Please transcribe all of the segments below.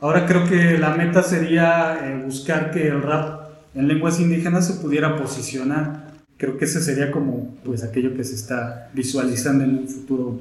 Ahora creo que la meta sería eh, buscar que el rap en lenguas indígenas se pudiera posicionar. Creo que ese sería como pues aquello que se está visualizando en un futuro.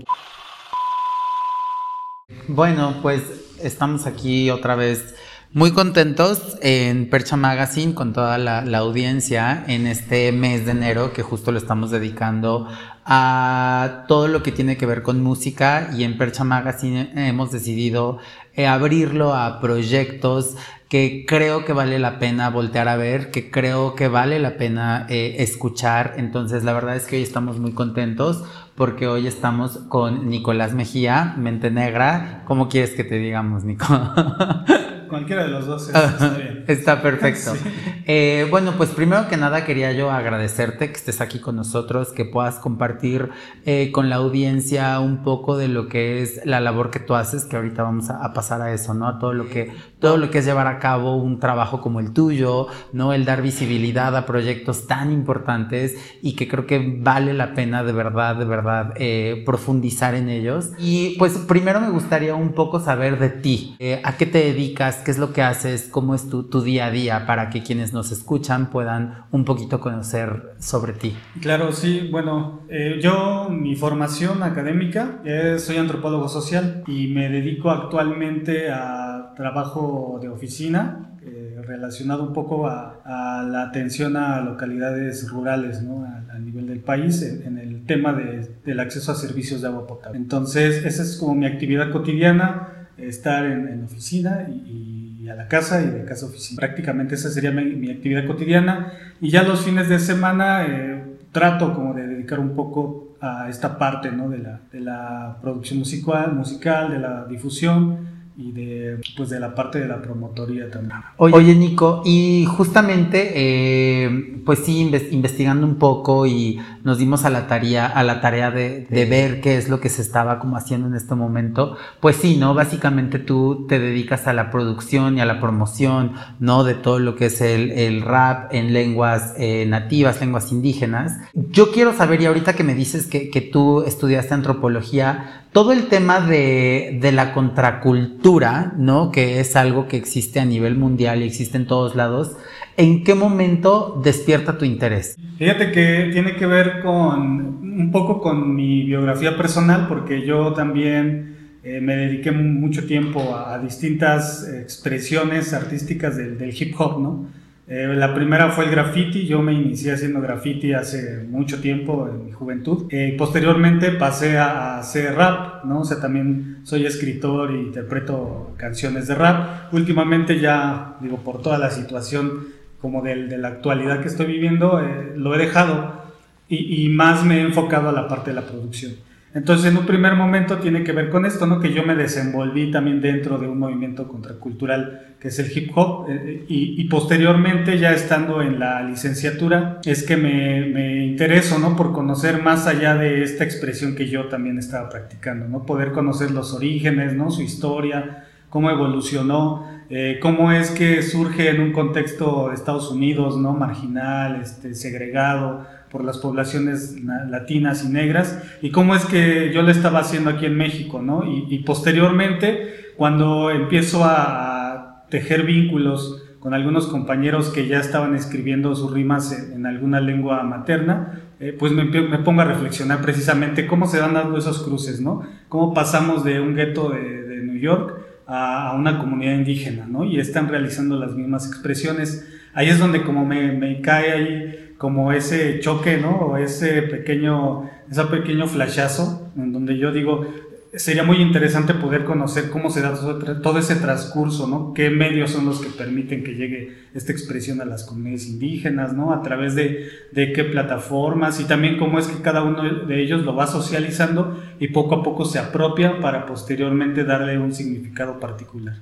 Bueno, pues estamos aquí otra vez muy contentos en Percha Magazine con toda la, audiencia en este mes de enero que justo lo estamos dedicando a todo lo que tiene que ver con música y en Percha Magazine hemos decidido eh, abrirlo a proyectos que creo que vale la pena voltear a ver, que creo que vale la pena eh, escuchar. Entonces, la verdad es que hoy estamos muy contentos porque hoy estamos con Nicolás Mejía, Mente Negra. ¿Cómo quieres que te digamos, Nico? Cualquiera de los dos está bien. Está perfecto. Eh, bueno, pues primero que nada quería yo agradecerte que estés aquí con nosotros, que puedas compartir eh, con la audiencia un poco de lo que es la labor que tú haces, que ahorita vamos a, pasar a eso, ¿no? A todo lo que todo lo que es llevar a cabo un trabajo como el tuyo, ¿no? El dar visibilidad a proyectos tan importantes y que creo que vale la pena de verdad, de verdad eh, profundizar en ellos. Y pues primero me gustaría un poco saber de ti, a qué te dedicas qué es lo que haces, cómo es tu, tu, día a día para que quienes nos escuchan puedan un poquito conocer sobre ti. Claro, sí, bueno, eh, yo mi formación académica, eh, soy antropólogo social y me dedico actualmente a trabajo de oficina eh, relacionado un poco a, a, la atención a localidades rurales ¿no? a, a, nivel del país en, en el tema de, del acceso a servicios de agua potable. Entonces, esa es como mi actividad cotidiana estar en, en oficina y, a la casa y de casa a oficina. Prácticamente esa sería mi, mi actividad cotidiana y ya los fines de semana eh, trato como de dedicar un poco a esta parte ¿no? de, la, de la producción musical, musical, de la difusión y de, pues de la parte de la promotoría también. Oye, Nico, y justamente, eh, pues sí, investigando un poco y nos dimos a la tarea, a la tarea de, de, ver qué es lo que se estaba como haciendo en este momento, pues sí, ¿no? Básicamente tú te dedicas a la producción y a la promoción, ¿no? De todo lo que es el, el rap en lenguas eh, nativas, lenguas indígenas. Yo quiero saber, y ahorita que me dices que, que tú estudiaste antropología, todo el tema de, de, la contracultura, ¿no? Que es algo que existe a nivel mundial y existe en todos lados. ¿En qué momento despierta tu interés? Fíjate que tiene que ver con un poco con mi biografía personal, porque yo también eh, me dediqué mucho tiempo a, distintas expresiones artísticas del hip hop, ¿no? Eh, la primera fue el graffiti, yo me inicié haciendo graffiti hace mucho tiempo, en mi juventud. Eh, posteriormente pasé a, hacer rap, ¿no? O sea, también soy escritor e interpreto canciones de rap. Últimamente ya, digo, por toda la situación como de, de la actualidad que estoy viviendo, eh, lo he dejado y, y más me he enfocado a la parte de la producción. Entonces, en un primer momento tiene que ver con esto, ¿no? Que yo me desenvolví también dentro de un movimiento contracultural que es el hip hop eh, y, y, posteriormente, ya estando en la licenciatura, es que me, me, intereso, ¿no? Por conocer más allá de esta expresión que yo también estaba practicando, ¿no? Poder conocer los orígenes, ¿no? Su historia, cómo evolucionó, eh, cómo es que surge en un contexto de Estados Unidos, ¿no? Marginal, este, segregado por las poblaciones latinas y negras y cómo es que yo lo estaba haciendo aquí en México, ¿no? Y, y posteriormente, cuando empiezo a, a, tejer vínculos con algunos compañeros que ya estaban escribiendo sus rimas en, en alguna lengua materna, eh, pues me, me, pongo a reflexionar precisamente cómo se van dando esos cruces, ¿no? Cómo pasamos de un gueto de, de New York a, a, una comunidad indígena, ¿no? Y están realizando las mismas expresiones. Ahí es donde como me, me cae ahí como ese choque, ¿no? O ese pequeño, ese pequeño flashazo, en donde yo digo, sería muy interesante poder conocer cómo se da todo ese transcurso, ¿no? ¿Qué medios son los que permiten que llegue esta expresión a las comunidades indígenas, ¿no? A través de, de qué plataformas y también cómo es que cada uno de ellos lo va socializando y poco a poco se apropia para posteriormente darle un significado particular.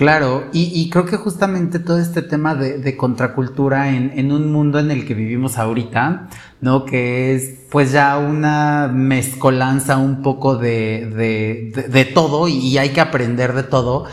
Claro, y, creo que justamente todo este tema de, contracultura en, un mundo en el que vivimos ahorita, ¿no? Que es pues ya una mezcolanza un poco de, todo y hay que aprender de todo.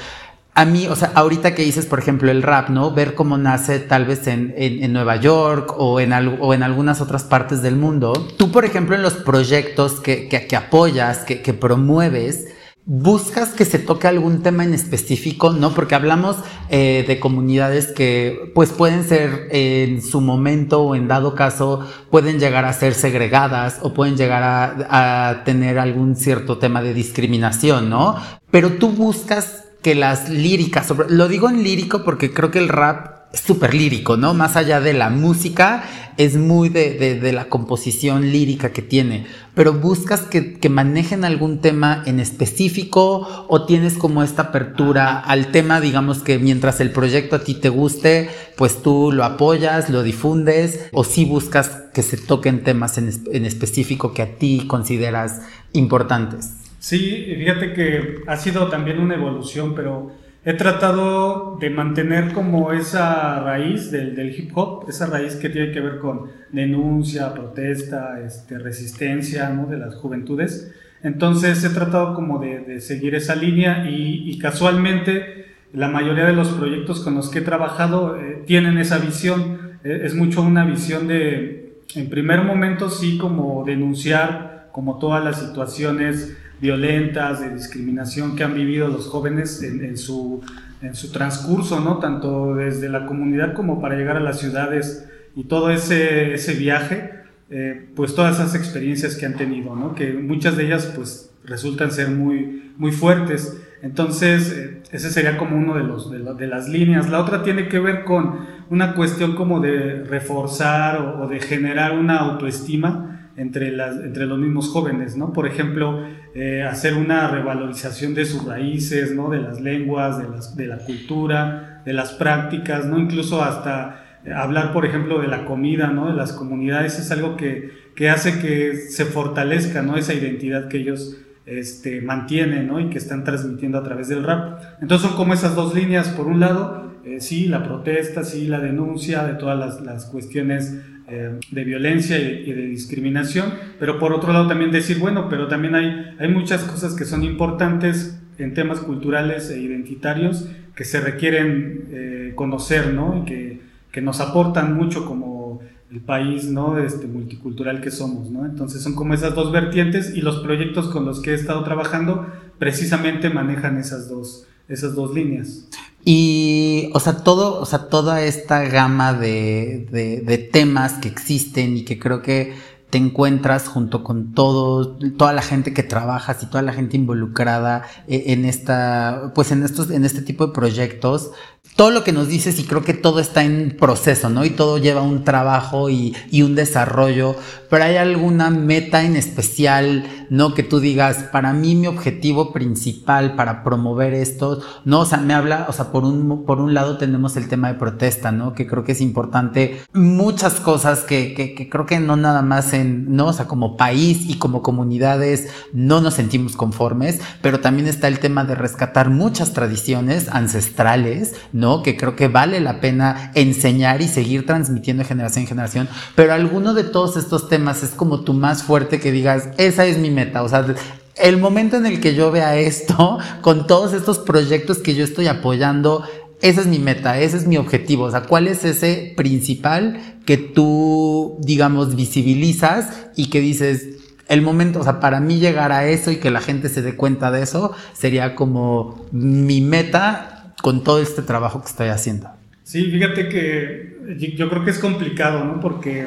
A mí, o sea, ahorita que dices, por ejemplo, el rap, ¿no? Ver cómo nace tal vez en, Nueva York o en, al, o en algunas otras partes del mundo. Tú, por ejemplo, en los proyectos que, apoyas, que promueves, buscas que se toque algún tema en específico, ¿no? Porque hablamos eh, de comunidades que pues pueden ser en su momento o en dado caso pueden llegar a ser segregadas o pueden llegar a, tener algún cierto tema de discriminación, ¿no? Pero tú buscas que las líricas, lo digo en lírico porque creo que el rap súper lírico, ¿no? Más allá de la música, es muy de, la composición lírica que tiene. Pero buscas que, manejen algún tema en específico o tienes como esta apertura al tema, digamos que mientras el proyecto a ti te guste, pues tú lo apoyas, lo difundes o si buscas que se toquen temas en, en específico que a ti consideras importantes. Sí, fíjate que ha sido también una evolución, pero he tratado de mantener como esa raíz del, hip hop, esa raíz que tiene que ver con denuncia, protesta, este, resistencia ¿no? de las juventudes. Entonces he tratado como de, seguir esa línea y, casualmente la mayoría de los proyectos con los que he trabajado eh, tienen esa visión. Eh, es mucho una visión de, en primer momento sí, como denunciar como todas las situaciones violentas, de discriminación que han vivido los jóvenes en, su, en su transcurso, ¿no? Tanto desde la comunidad como para llegar a las ciudades y todo ese, ese viaje, eh, pues todas esas experiencias que han tenido, ¿no? Que muchas de ellas pues resultan ser muy, muy fuertes. Entonces, eh, ese sería como uno de, los, de, las líneas. La otra tiene que ver con una cuestión como de reforzar o de generar una autoestima entre, los mismos jóvenes. Por ejemplo, eh, hacer una revalorización de sus raíces, ¿no? De las lenguas, de, la cultura, de las prácticas, ¿no? Incluso hasta hablar, por ejemplo, de la comida, ¿no? De las comunidades, es algo que, hace que se fortalezca. Esa identidad que ellos este, mantienen, ¿no? Y que están transmitiendo a través del rap. Entonces son como esas dos líneas, por un lado, eh, sí, la protesta, sí, la denuncia de todas las cuestiones eh, de violencia y, de discriminación, pero por otro lado también decir, bueno, pero también hay, hay muchas cosas que son importantes en temas culturales e identitarios que se requieren eh, conocer, ¿no? Y que, que, nos aportan mucho como el país, ¿no? Este multicultural que somos, ¿no? Entonces son como esas dos vertientes y los proyectos con los que he estado trabajando precisamente manejan esas dos, esas dos líneas. Y, o sea, todo, o sea, toda esta gama de, de, de, temas que existen y que creo que te encuentras junto con todo, toda la gente que trabajas y toda la gente involucrada eh, en esta, pues en estos, en este tipo de proyectos, todo lo que nos dices y creo que todo está en proceso, ¿no? Y todo lleva un trabajo y, un desarrollo, pero hay alguna meta en especial, ¿no? Que tú digas, para mí mi objetivo principal para promover esto, ¿no? O sea, me habla, o sea, por un, por un lado tenemos el tema de protesta, ¿no? Que creo que es importante, muchas cosas que, que, que creo que no nada más en, ¿no? O sea, como país y como comunidades no nos sentimos conformes, pero también está el tema de rescatar muchas tradiciones ancestrales, ¿no? Que creo que vale la pena enseñar y seguir transmitiendo de generación en generación, pero alguno de todos estos temas es como tu más fuerte que digas, esa es mi meta, o sea, el momento en el que yo vea esto, con todos estos proyectos que yo estoy apoyando, esa es mi meta, ese es mi objetivo. O sea, ¿cuál es ese principal que tú, digamos, visibilizas y que dices, el momento, o sea, para mí llegar a eso y que la gente se dé cuenta de eso, sería como mi meta con todo este trabajo que estoy haciendo? Sí, fíjate que yo creo que es complicado, ¿no? Porque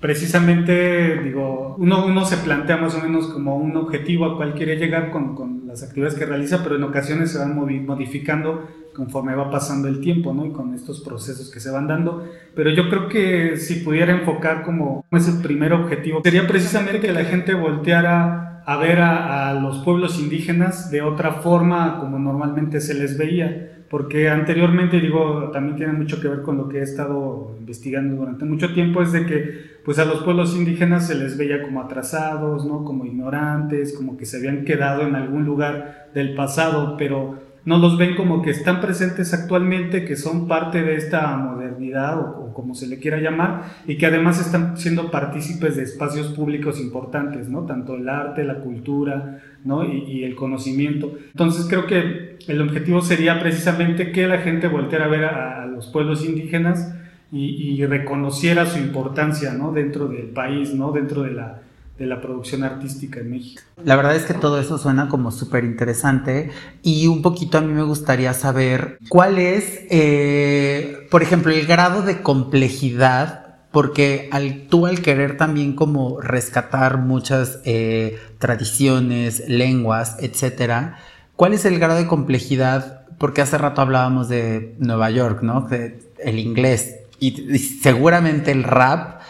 precisamente, digo, uno, uno se plantea más o menos como un objetivo al cual quiere llegar con, con las actividades que realiza, pero en ocasiones se van modificando conforme va pasando el tiempo, ¿no? Y con estos procesos que se van dando. Pero yo creo que si pudiera enfocar como ese primer objetivo, sería precisamente que la gente volteara a ver a, los pueblos indígenas de otra forma como normalmente se les veía porque anteriormente, digo, también tiene mucho que ver con lo que he estado investigando durante mucho tiempo, es de que pues a los pueblos indígenas se les veía como atrasados, ¿no? Como ignorantes, como que se habían quedado en algún lugar del pasado, pero no los ven como que están presentes actualmente, que son parte de esta modernidad o, como se le quiera llamar, y que además están siendo partícipes de espacios públicos importantes, ¿no? Tanto el arte, la cultura, ¿no? Y, el conocimiento. Entonces creo que el objetivo sería precisamente que la gente volteara a ver a, los pueblos indígenas y, reconociera su importancia, ¿no? Dentro del país, ¿no? Dentro de la de la producción artística en México. La verdad es que todo eso suena como súper interesante y un poquito a mí me gustaría saber cuál es, eh, por ejemplo, el grado de complejidad porque tú al querer también como rescatar muchas eh, tradiciones, lenguas, etcétera, ¿cuál es el grado de complejidad? Porque hace rato hablábamos de Nueva York, ¿no? el inglés y seguramente el rap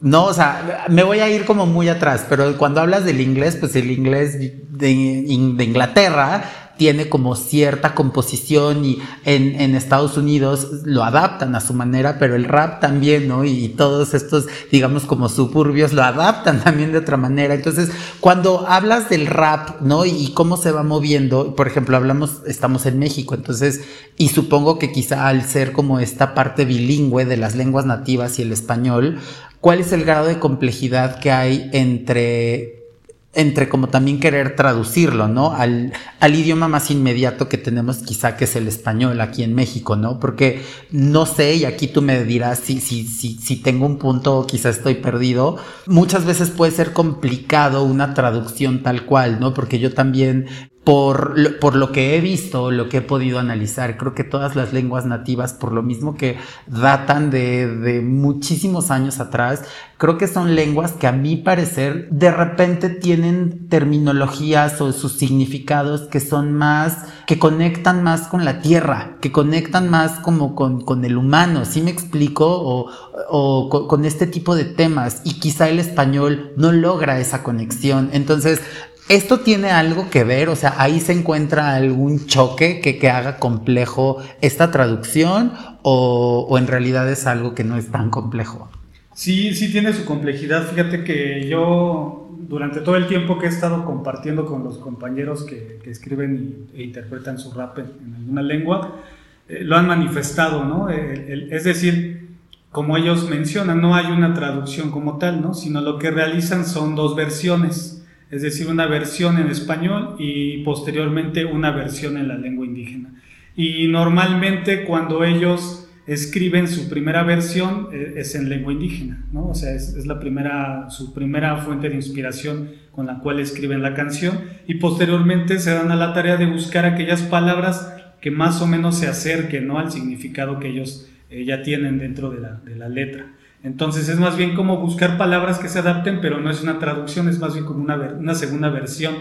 no, o sea, me voy a ir como muy atrás, pero cuando hablas del inglés, pues el inglés de, Inglaterra tiene como cierta composición y en, Estados Unidos lo adaptan a su manera, pero el rap también, ¿no? Y, todos estos, digamos, como suburbios lo adaptan también de otra manera. Entonces, cuando hablas del rap, ¿no? Y, cómo se va moviendo, por ejemplo, hablamos, estamos en México, entonces, y supongo que quizá al ser como esta parte bilingüe de las lenguas nativas y el español, cuál es el grado de complejidad que hay entre, entre como también querer traducirlo, ¿no? Al, al, idioma más inmediato que tenemos quizá que es el español aquí en México, ¿no? Porque no sé, y aquí tú me dirás si, si, si, si tengo un punto o quizá estoy perdido, muchas veces puede ser complicado una traducción tal cual, ¿no? Porque yo también por lo, que he visto, lo que he podido analizar, creo que todas las lenguas nativas, por lo mismo que datan de, muchísimos años atrás, creo que son lenguas que a mi parecer de repente tienen terminologías o sus significados que son más, que conectan más con la tierra, que conectan más como con, el humano, ¿sí me explico? O, o con, con este tipo de temas y quizá el español no logra esa conexión. Entonces, ¿Esto tiene algo que ver? O sea, ahí se encuentra algún choque que, que haga complejo esta traducción o, o, en realidad es algo que no es tan complejo? Sí, sí tiene su complejidad. Fíjate que yo durante todo el tiempo que he estado compartiendo con los compañeros que, que escriben e interpretan su rap en, alguna lengua, eh, lo han manifestado, ¿no? es decir, como ellos mencionan, no hay una traducción como tal, ¿no? Sino lo que realizan son dos versiones es decir, una versión en español y posteriormente una versión en la lengua indígena. Y normalmente cuando ellos escriben su primera versión eh, es en lengua indígena, ¿no? O sea, es, la primera, su primera fuente de inspiración con la cual escriben la canción y posteriormente se dan a la tarea de buscar aquellas palabras que más o menos se acerquen ¿no? al significado que ellos eh, ya tienen dentro de la, de la letra. Entonces es más bien como buscar palabras que se adapten, pero no es una traducción, es más bien como una, segunda versión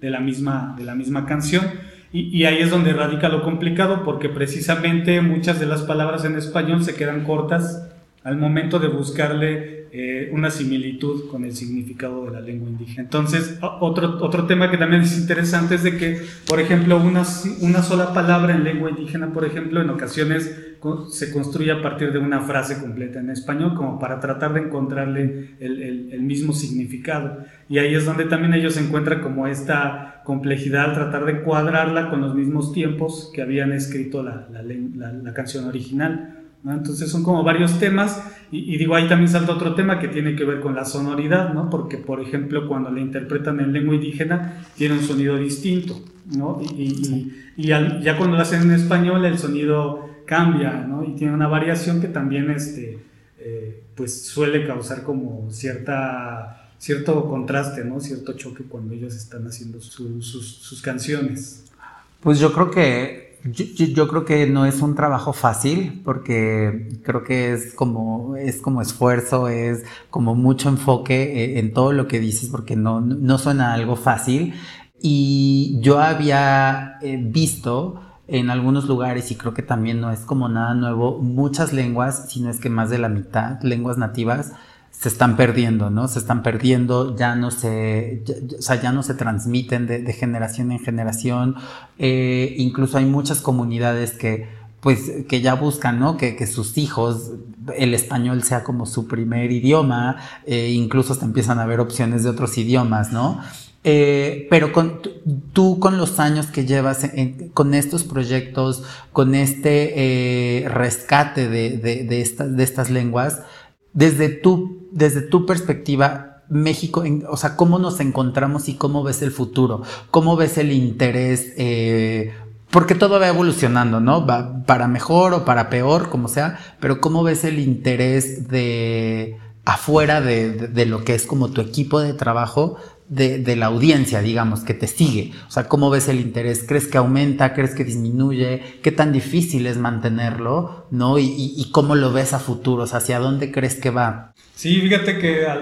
de la misma, de la misma canción. Y, ahí es donde radica lo complicado, porque precisamente muchas de las palabras en español se quedan cortas al momento de buscarle eh, una similitud con el significado de la lengua indígena. Entonces, otro, otro tema que también es interesante es de que, por ejemplo, una, una sola palabra en lengua indígena, por ejemplo, en ocasiones se construye a partir de una frase completa en español, como para tratar de encontrarle el, el, mismo significado. Y ahí es donde también ellos encuentran como esta complejidad, tratar de cuadrarla con los mismos tiempos que habían escrito la, la canción original. Entonces son como varios temas y, digo, ahí también salta otro tema que tiene que ver con la sonoridad, ¿no? Porque, por ejemplo, cuando la interpretan en lengua indígena tiene un sonido distinto, ¿no? Y, y ya cuando lo hacen en español el sonido cambia, ¿no? Y tiene una variación que también, este, eh, pues suele causar como cierta, cierto contraste, ¿no? Cierto choque cuando ellos están haciendo sus, sus canciones. Pues yo creo que yo, creo que no es un trabajo fácil porque creo que es como, es como esfuerzo, es como mucho enfoque eh, en todo lo que dices porque no, no suena algo fácil. Y yo había eh, visto en algunos lugares, y creo que también no es como nada nuevo, muchas lenguas, si no es que más de la mitad, lenguas nativas, se están perdiendo, ¿no? Se están perdiendo, ya no se, o sea, ya no se transmiten de, generación en generación. Eh, incluso hay muchas comunidades que, pues, que ya buscan, ¿no? Que, que sus hijos, el español sea como su primer idioma, eh, incluso hasta empiezan a haber opciones de otros idiomas, ¿no? Eh, pero con, tú con los años que llevas con estos proyectos, con este rescate de, de, de, estas, de estas lenguas, desde tu, desde tu perspectiva, México, o sea, cómo nos encontramos y cómo ves el futuro, cómo ves el interés, eh, porque todo va evolucionando, ¿no? Va para mejor o para peor, como sea, pero cómo ves el interés de afuera de, lo que es como tu equipo de trabajo, de, la audiencia, digamos, que te sigue? O sea, ¿cómo ves el interés? ¿Crees que aumenta? ¿Crees que disminuye? ¿Qué tan difícil es mantenerlo? ¿No? ¿Y, cómo lo ves a futuro? ¿Hacia dónde crees que va? Sí, fíjate que a,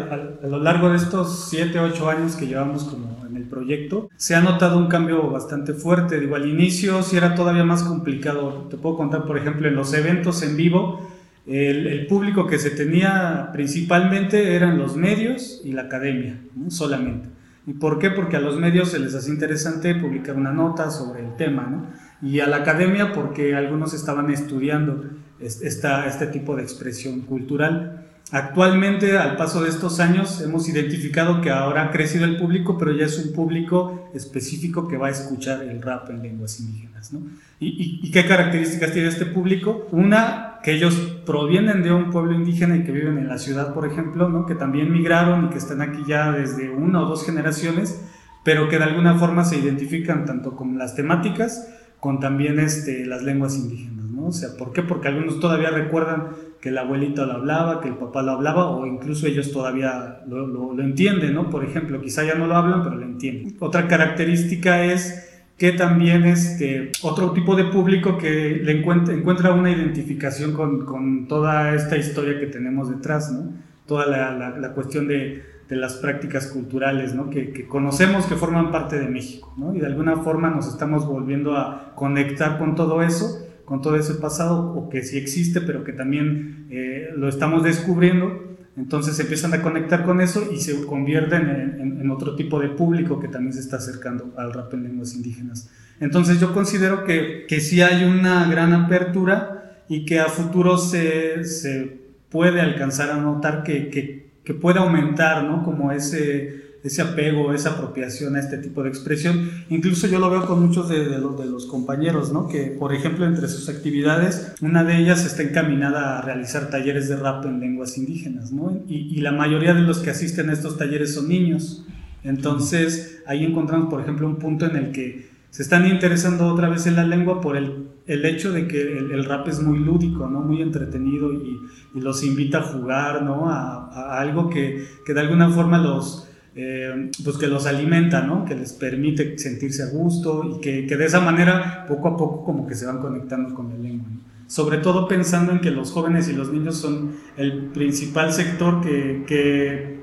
lo largo de estos 7, 8 años que llevamos como en el proyecto, se ha notado un cambio bastante fuerte. Digo, al inicio sí era todavía más complicado. Te puedo contar, por ejemplo, en los eventos en vivo, el, público que se tenía principalmente eran los medios y la academia, solamente. ¿Y por qué? Porque a los medios se les hace interesante publicar una nota sobre el tema, ¿no? Y a la academia porque algunos estaban estudiando esta, este tipo de expresión cultural. Actualmente, al paso de estos años, hemos identificado que ahora ha crecido el público, pero ya es un público específico que va a escuchar el rap en lenguas indígenas. ¿no? ¿Y, qué características tiene este público? Una, que ellos provienen de un pueblo indígena y que viven en la ciudad, por ejemplo, ¿no? que también migraron y que están aquí ya desde una o dos generaciones, pero que de alguna forma se identifican tanto con las temáticas, con también este, las lenguas indígenas. ¿no? O sea, ¿por qué? Porque algunos todavía recuerdan que el abuelito lo hablaba, que el papá lo hablaba, o incluso ellos todavía lo, lo, entienden, ¿no? Por ejemplo, quizá ya no lo hablan, pero lo entienden. Otra característica es que también este, otro tipo de público que le encuentra, encuentra una identificación con, con, toda esta historia que tenemos detrás, ¿no? Toda la, la, cuestión de, de, las prácticas culturales, ¿no? Que, que, conocemos que forman parte de México, ¿no? Y de alguna forma nos estamos volviendo a conectar con todo eso con todo ese pasado o que sí existe, pero que también eh, lo estamos descubriendo. Entonces se empiezan a conectar con eso y se convierten en, otro tipo de público que también se está acercando al rap en lenguas indígenas. Entonces yo considero que, que sí hay una gran apertura y que a futuro se, se puede alcanzar a notar que, que, que puede aumentar, ¿no? Como ese ese apego, esa apropiación a este tipo de expresión. Incluso yo lo veo con muchos de, de, los, de, los, compañeros, ¿no? Que, por ejemplo, entre sus actividades, una de ellas está encaminada a realizar talleres de rap en lenguas indígenas, ¿no? Y, y la mayoría de los que asisten a estos talleres son niños. Entonces, ahí encontramos, por ejemplo, un punto en el que se están interesando otra vez en la lengua por el, el hecho de que el, rap es muy lúdico, ¿no? muy entretenido y, y los invita a jugar ¿no? a, a algo que, que, de alguna forma los, eh, pues que los alimenta, ¿no? Que les permite sentirse a gusto y que, que, de esa manera poco a poco como que se van conectando con la lengua. Sobre todo pensando en que los jóvenes y los niños son el principal sector que, que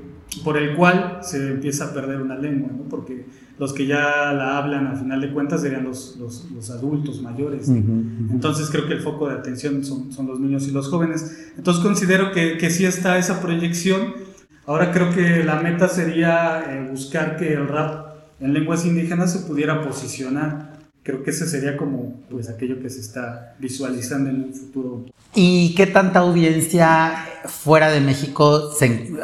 por el cual se empieza a perder una lengua, ¿no? Porque los que ya la hablan a final de cuentas serían los, los, los adultos mayores. Entonces creo que el foco de atención son, son, los niños y los jóvenes. Entonces considero que, que sí está esa proyección Ahora creo que la meta sería eh, buscar que el rap en lenguas indígenas se pudiera posicionar. Creo que ese sería como pues aquello que se está visualizando en un futuro. ¿Y qué tanta audiencia fuera de México,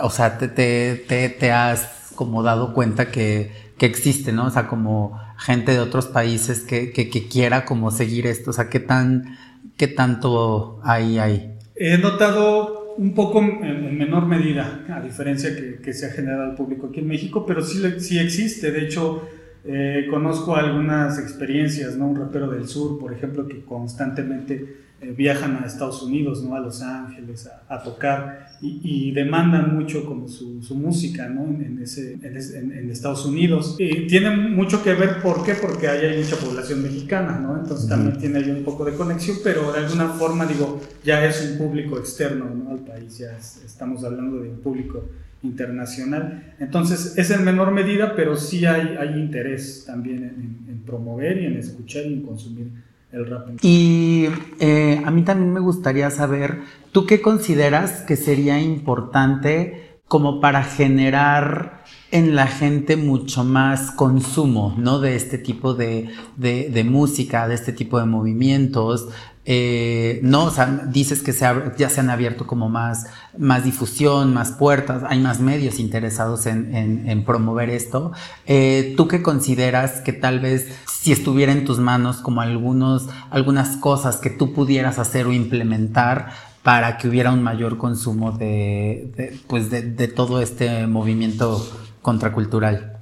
o sea, te, te, te, has como dado cuenta que, que, existe, ¿no? O sea, como gente de otros países que, que, que quiera como seguir esto, o sea, ¿qué, tan, qué tanto hay ahí? He notado un poco en, menor medida, a diferencia que, se ha generado al público aquí en México, pero sí, sí existe. De hecho, eh, conozco algunas experiencias, ¿no? Un rapero del sur, por ejemplo, que constantemente eh, viajan a Estados Unidos, ¿no? A Los Ángeles a, tocar y, demandan mucho como su, su música, ¿no? En, ese, en, en, Estados Unidos. Y tiene mucho que ver, ¿por qué? Porque ahí hay mucha población mexicana, ¿no? Entonces también tiene ahí un poco de conexión, pero de alguna forma, digo, ya es un público externo, ¿no? Al país, ya estamos hablando de un público internacional. Entonces, es en menor medida, pero sí hay, hay interés también en, promover y en escuchar y en consumir el rap. Y eh, a mí también me gustaría saber, ¿tú qué consideras que sería importante como para generar en la gente mucho más consumo, ¿no? De este tipo de, de, de música, de este tipo de movimientos, eh, no, o sea, dices que ya se han abierto como más, más difusión, más puertas, hay más medios interesados en, promover esto. Eh, ¿Tú qué consideras que tal vez si estuviera en tus manos como algunos, algunas cosas que tú pudieras hacer o implementar para que hubiera un mayor consumo de, pues de todo este movimiento contracultural?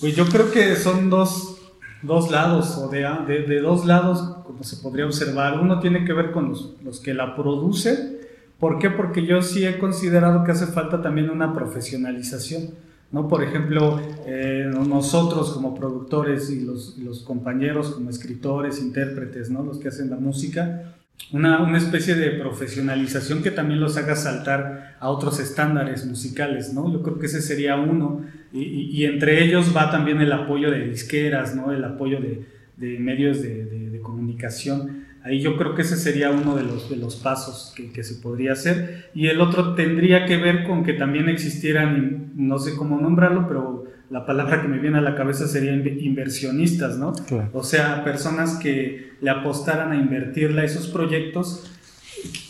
Pues yo creo que son dos dos lados, o de, de, dos lados, como se podría observar. Uno tiene que ver con los, los que la producen, ¿Por qué? Porque yo sí he considerado que hace falta también una profesionalización. ¿no? Por ejemplo, eh, nosotros como productores y los, los, compañeros como escritores, intérpretes, ¿no? los que hacen la música, una, especie de profesionalización que también los haga saltar a otros estándares musicales, ¿no? Yo creo que ese sería uno, y, entre ellos va también el apoyo de disqueras, ¿no? El apoyo de, de medios de, de, comunicación. Ahí yo creo que ese sería uno de los, de los pasos que, que, se podría hacer. Y el otro tendría que ver con que también existieran, no sé cómo nombrarlo, pero la palabra que me viene a la cabeza sería inversionistas, ¿no? O sea, personas que le apostaran a invertirle a esos proyectos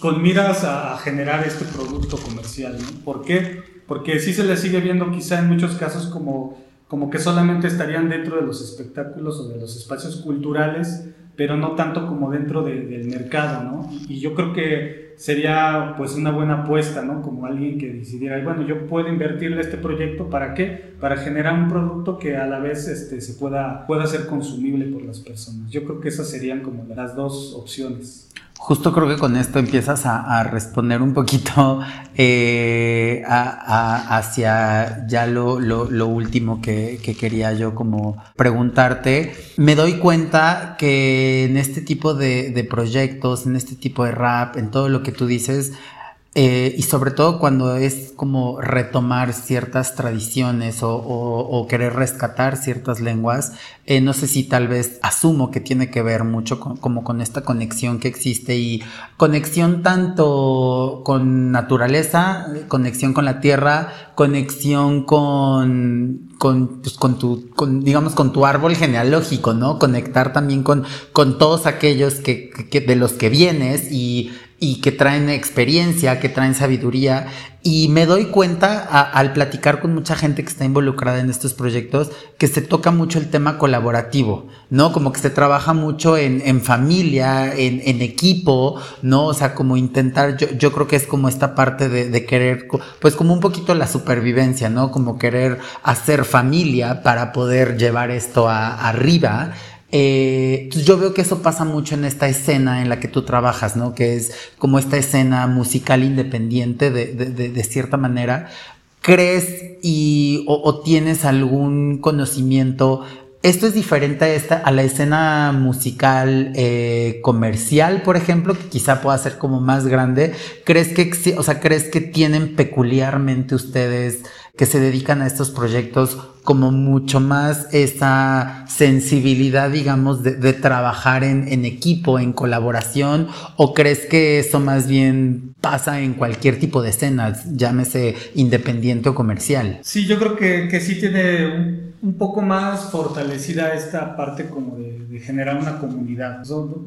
con miras a, generar este producto comercial, ¿no? ¿Por qué? Porque sí se le sigue viendo quizá en muchos casos como, como que solamente estarían dentro de los espectáculos o de los espacios culturales, pero no tanto como dentro del mercado, ¿no? Y yo creo que sería pues una buena apuesta, ¿no? Como alguien que decidiera, bueno, yo puedo invertirle este proyecto, ¿para qué? Para generar un producto que a la vez este, se pueda, pueda ser consumible por las personas. Yo creo que esas serían como las dos opciones. Justo creo que con esto empiezas a, responder un poquito eh, hacia ya lo, último que, quería yo como preguntarte. Me doy cuenta que en este tipo de, de proyectos, en este tipo de rap, en todo lo que tú dices, eh, y sobre todo cuando es como retomar ciertas tradiciones o, querer rescatar ciertas lenguas, eh, no sé si tal vez asumo que tiene que ver mucho con, como con esta conexión que existe y conexión tanto con naturaleza, conexión con la tierra, conexión con, con, pues, con tu, digamos, con tu árbol genealógico, ¿no? Conectar también con, con todos aquellos que, que, de los que vienes y y que traen experiencia, que traen sabiduría. Y me doy cuenta al platicar con mucha gente que está involucrada en estos proyectos que se toca mucho el tema colaborativo, ¿no? Como que se trabaja mucho en, familia, en, equipo, ¿no? O sea, como intentar, yo, yo creo que es como esta parte de, querer, pues como un poquito la supervivencia, ¿no? Como querer hacer familia para poder llevar esto a, arriba. Eh, yo veo que eso pasa mucho en esta escena en la que tú trabajas, ¿no? Que es como esta escena musical independiente de, de, de, cierta manera. ¿Crees y, o, tienes algún conocimiento esto es diferente a, esta, a la escena musical eh, comercial, por ejemplo, que quizá pueda ser como más grande. ¿Crees que, o sea, crees que tienen peculiarmente ustedes que se dedican a estos proyectos como mucho más esa sensibilidad, digamos, de, trabajar en, equipo, en colaboración, o crees que eso más bien pasa en cualquier tipo de escena, llámese independiente o comercial? Sí, yo creo que, que sí tiene un, poco más fortalecida esta parte como de, generar una comunidad,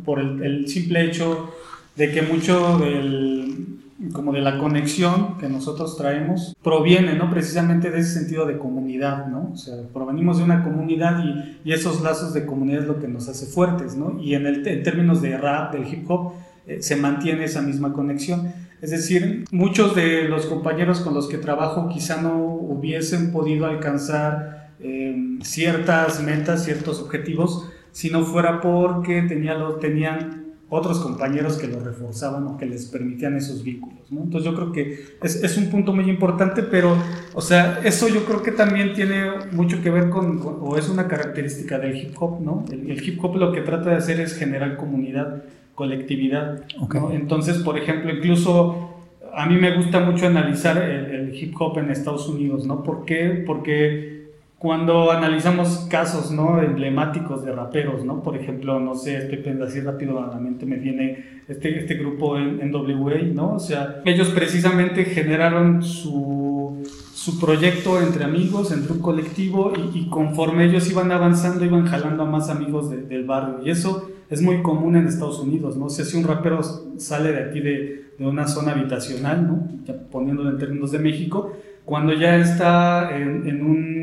por el, simple hecho de que mucho del como de la conexión que nosotros traemos, proviene, ¿no? Precisamente de ese sentido de comunidad, ¿no? O sea, provenimos de una comunidad y, esos lazos de comunidad es lo que nos hace fuertes, ¿no? Y en términos de rap, del hip hop, eh, se mantiene esa misma conexión. Es decir, muchos de los compañeros con los que trabajo quizá no hubiesen podido alcanzar eh, ciertas metas, ciertos objetivos, si no fuera porque tenía, lo, tenían otros compañeros que lo reforzaban o que les permitían esos vínculos. ¿no? Entonces yo creo que es, es, un punto muy importante, pero, o sea, eso yo creo que también tiene mucho que ver con, o es una característica del hip hop, ¿no? El, hip hop lo que trata de hacer es generar comunidad, colectividad. ¿no? Entonces, por ejemplo, incluso a mí me gusta mucho analizar el, el hip hop en Estados Unidos, ¿no? ¿Por qué? Porque cuando analizamos casos ¿no? emblemáticos de raperos, ¿no? por ejemplo, no sé, estoy pensando así rápido a la mente, me viene este, este grupo en, en WA, ¿no? o sea, ellos precisamente generaron su, su proyecto entre amigos, entre un colectivo, y, conforme ellos iban avanzando, iban jalando a más amigos del barrio, y eso es muy común en Estados Unidos, ¿no? O sea, si un rapero sale de aquí de, de una zona habitacional, ¿no? Poniéndolo en términos de México, cuando ya está en, en un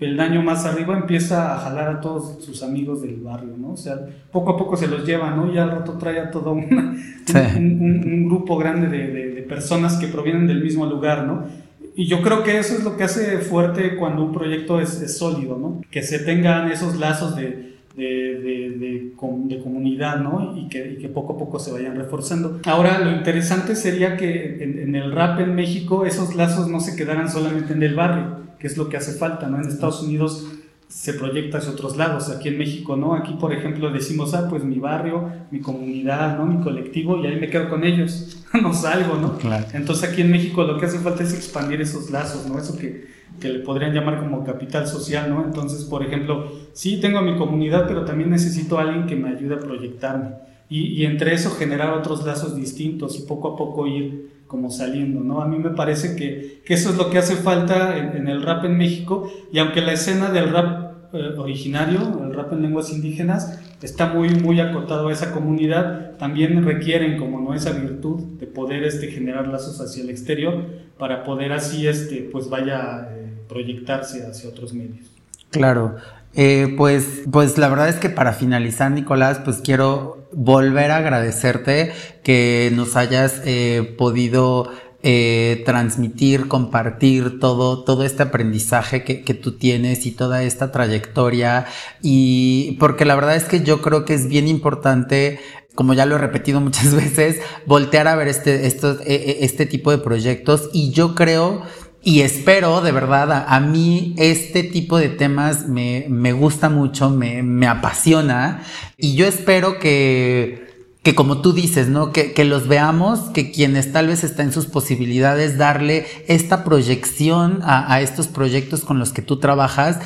el daño más arriba empieza a jalar a todos sus amigos del barrio, ¿no? O sea, poco a poco se los lleva, ¿no? Y al rato trae a todo un, un, grupo grande de, de, personas que provienen del mismo lugar, ¿no? Y yo creo que eso es lo que hace fuerte cuando un proyecto es, es sólido, ¿no? Que se tengan esos lazos de, de, comunidad, ¿no? Y que, poco a poco se vayan reforzando. Ahora, lo interesante sería que en, el rap en México esos lazos no se quedaran solamente en el barrio, que es lo que hace falta, ¿no? En Estados Unidos se proyecta hacia otros lados, aquí en México, ¿no? Aquí, por ejemplo, decimos, ah, pues mi barrio, mi comunidad, ¿no? Mi colectivo, y ahí me quedo con ellos, no salgo, ¿no? Entonces aquí en México lo que hace falta es expandir esos lazos, ¿no? Eso que que le podrían llamar como capital social, ¿no? Entonces, por ejemplo, sí tengo mi comunidad, pero también necesito a alguien que me ayude a proyectarme. Y, entre eso generar otros lazos distintos y poco a poco ir como saliendo, ¿no? A mí me parece que, eso es lo que hace falta en, el rap en México y aunque la escena del rap eh, originario, el rap en lenguas indígenas, está muy, muy acotado a esa comunidad, también requieren como no esa virtud de poder este, generar lazos hacia el exterior para poder así, este, pues vaya... Eh, proyectarse hacia otros medios. Claro. Eh, pues, pues la verdad es que para finalizar, Nicolás, pues quiero volver a agradecerte que nos hayas eh, podido eh, transmitir, compartir todo, todo este aprendizaje que, que, tú tienes y toda esta trayectoria. Y porque la verdad es que yo creo que es bien importante como ya lo he repetido muchas veces, voltear a ver este, estos, este tipo de proyectos y yo creo y espero, de verdad, a, mí este tipo de temas me, gusta mucho, me, apasiona. Y yo espero que, que como tú dices, ¿no? Que, los veamos, que quienes tal vez están en sus posibilidades, darle esta proyección a estos proyectos con los que tú trabajas,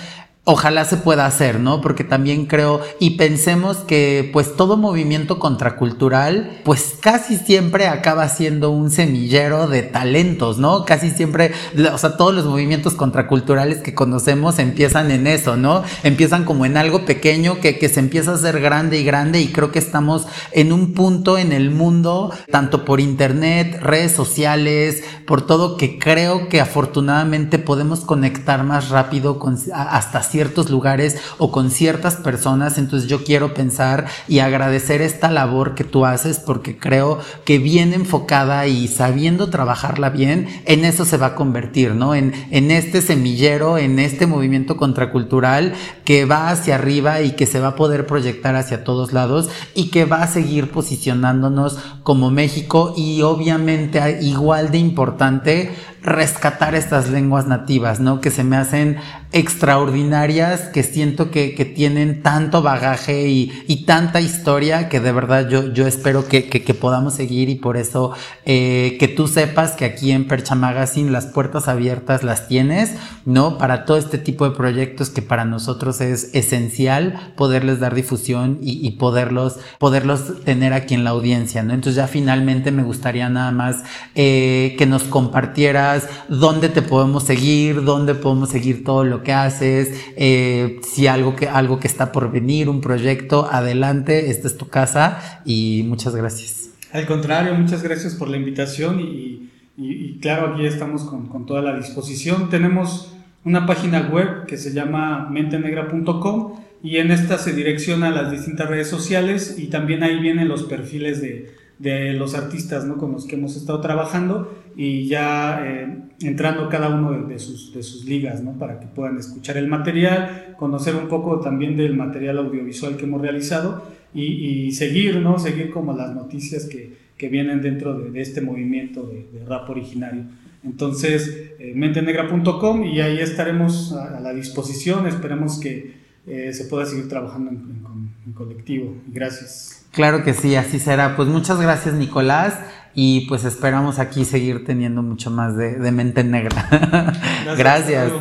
ojalá se pueda hacer, ¿no? Porque también creo y pensemos que pues todo movimiento contracultural pues casi siempre acaba siendo un semillero de talentos, ¿no? Casi siempre, o sea, todos los movimientos contraculturales que conocemos empiezan en eso, ¿no? Empiezan como en algo pequeño que, que se empieza a hacer grande y grande y creo que estamos en un punto en el mundo, tanto por internet, redes sociales, por todo que creo que afortunadamente podemos conectar más rápido con, hasta ciertos lugares o con ciertas personas. Entonces yo quiero pensar y agradecer esta labor que tú haces porque creo que bien enfocada y sabiendo trabajarla bien, en eso se va a convertir, ¿no? En, en este semillero, en este movimiento contracultural que va hacia arriba y que se va a poder proyectar hacia todos lados y que va a seguir posicionándonos como México y obviamente igual de importante rescatar estas lenguas nativas, ¿no? Que se me hacen extraordinarias, que siento que, que tienen tanto bagaje y, y, tanta historia que de verdad yo, yo espero que, que, podamos seguir y por eso eh, que tú sepas que aquí en Percha Magazine las puertas abiertas las tienes, ¿no? Para todo este tipo de proyectos que para nosotros es esencial poderles dar difusión y, y poderlos, poderlos tener aquí en la audiencia, ¿no? Entonces ya finalmente me gustaría nada más eh, que nos compartiera dónde te podemos seguir, dónde podemos seguir todo lo que haces, eh, si algo que, algo que está por venir, un proyecto, adelante, esta es tu casa y muchas gracias. Al contrario, muchas gracias por la invitación y, claro, aquí estamos con, con, toda la disposición. Tenemos una página web que se llama mentenegra.com y en esta se direcciona a las distintas redes sociales y también ahí vienen los perfiles de, de los artistas ¿no? con los que hemos estado trabajando y ya eh, entrando cada uno de, sus, de sus ligas ¿no? para que puedan escuchar el material, conocer un poco también del material audiovisual que hemos realizado y, seguir, ¿no? seguir como las noticias que, que vienen dentro de, este movimiento de, rap originario. Entonces, eh, mentenegra.com y ahí estaremos a, la disposición, esperemos que eh, se pueda seguir trabajando en, en colectivo. Gracias. Claro que sí, así será. Pues muchas gracias, Nicolás. Y pues esperamos aquí seguir teniendo mucho más de, mente negra. gracias.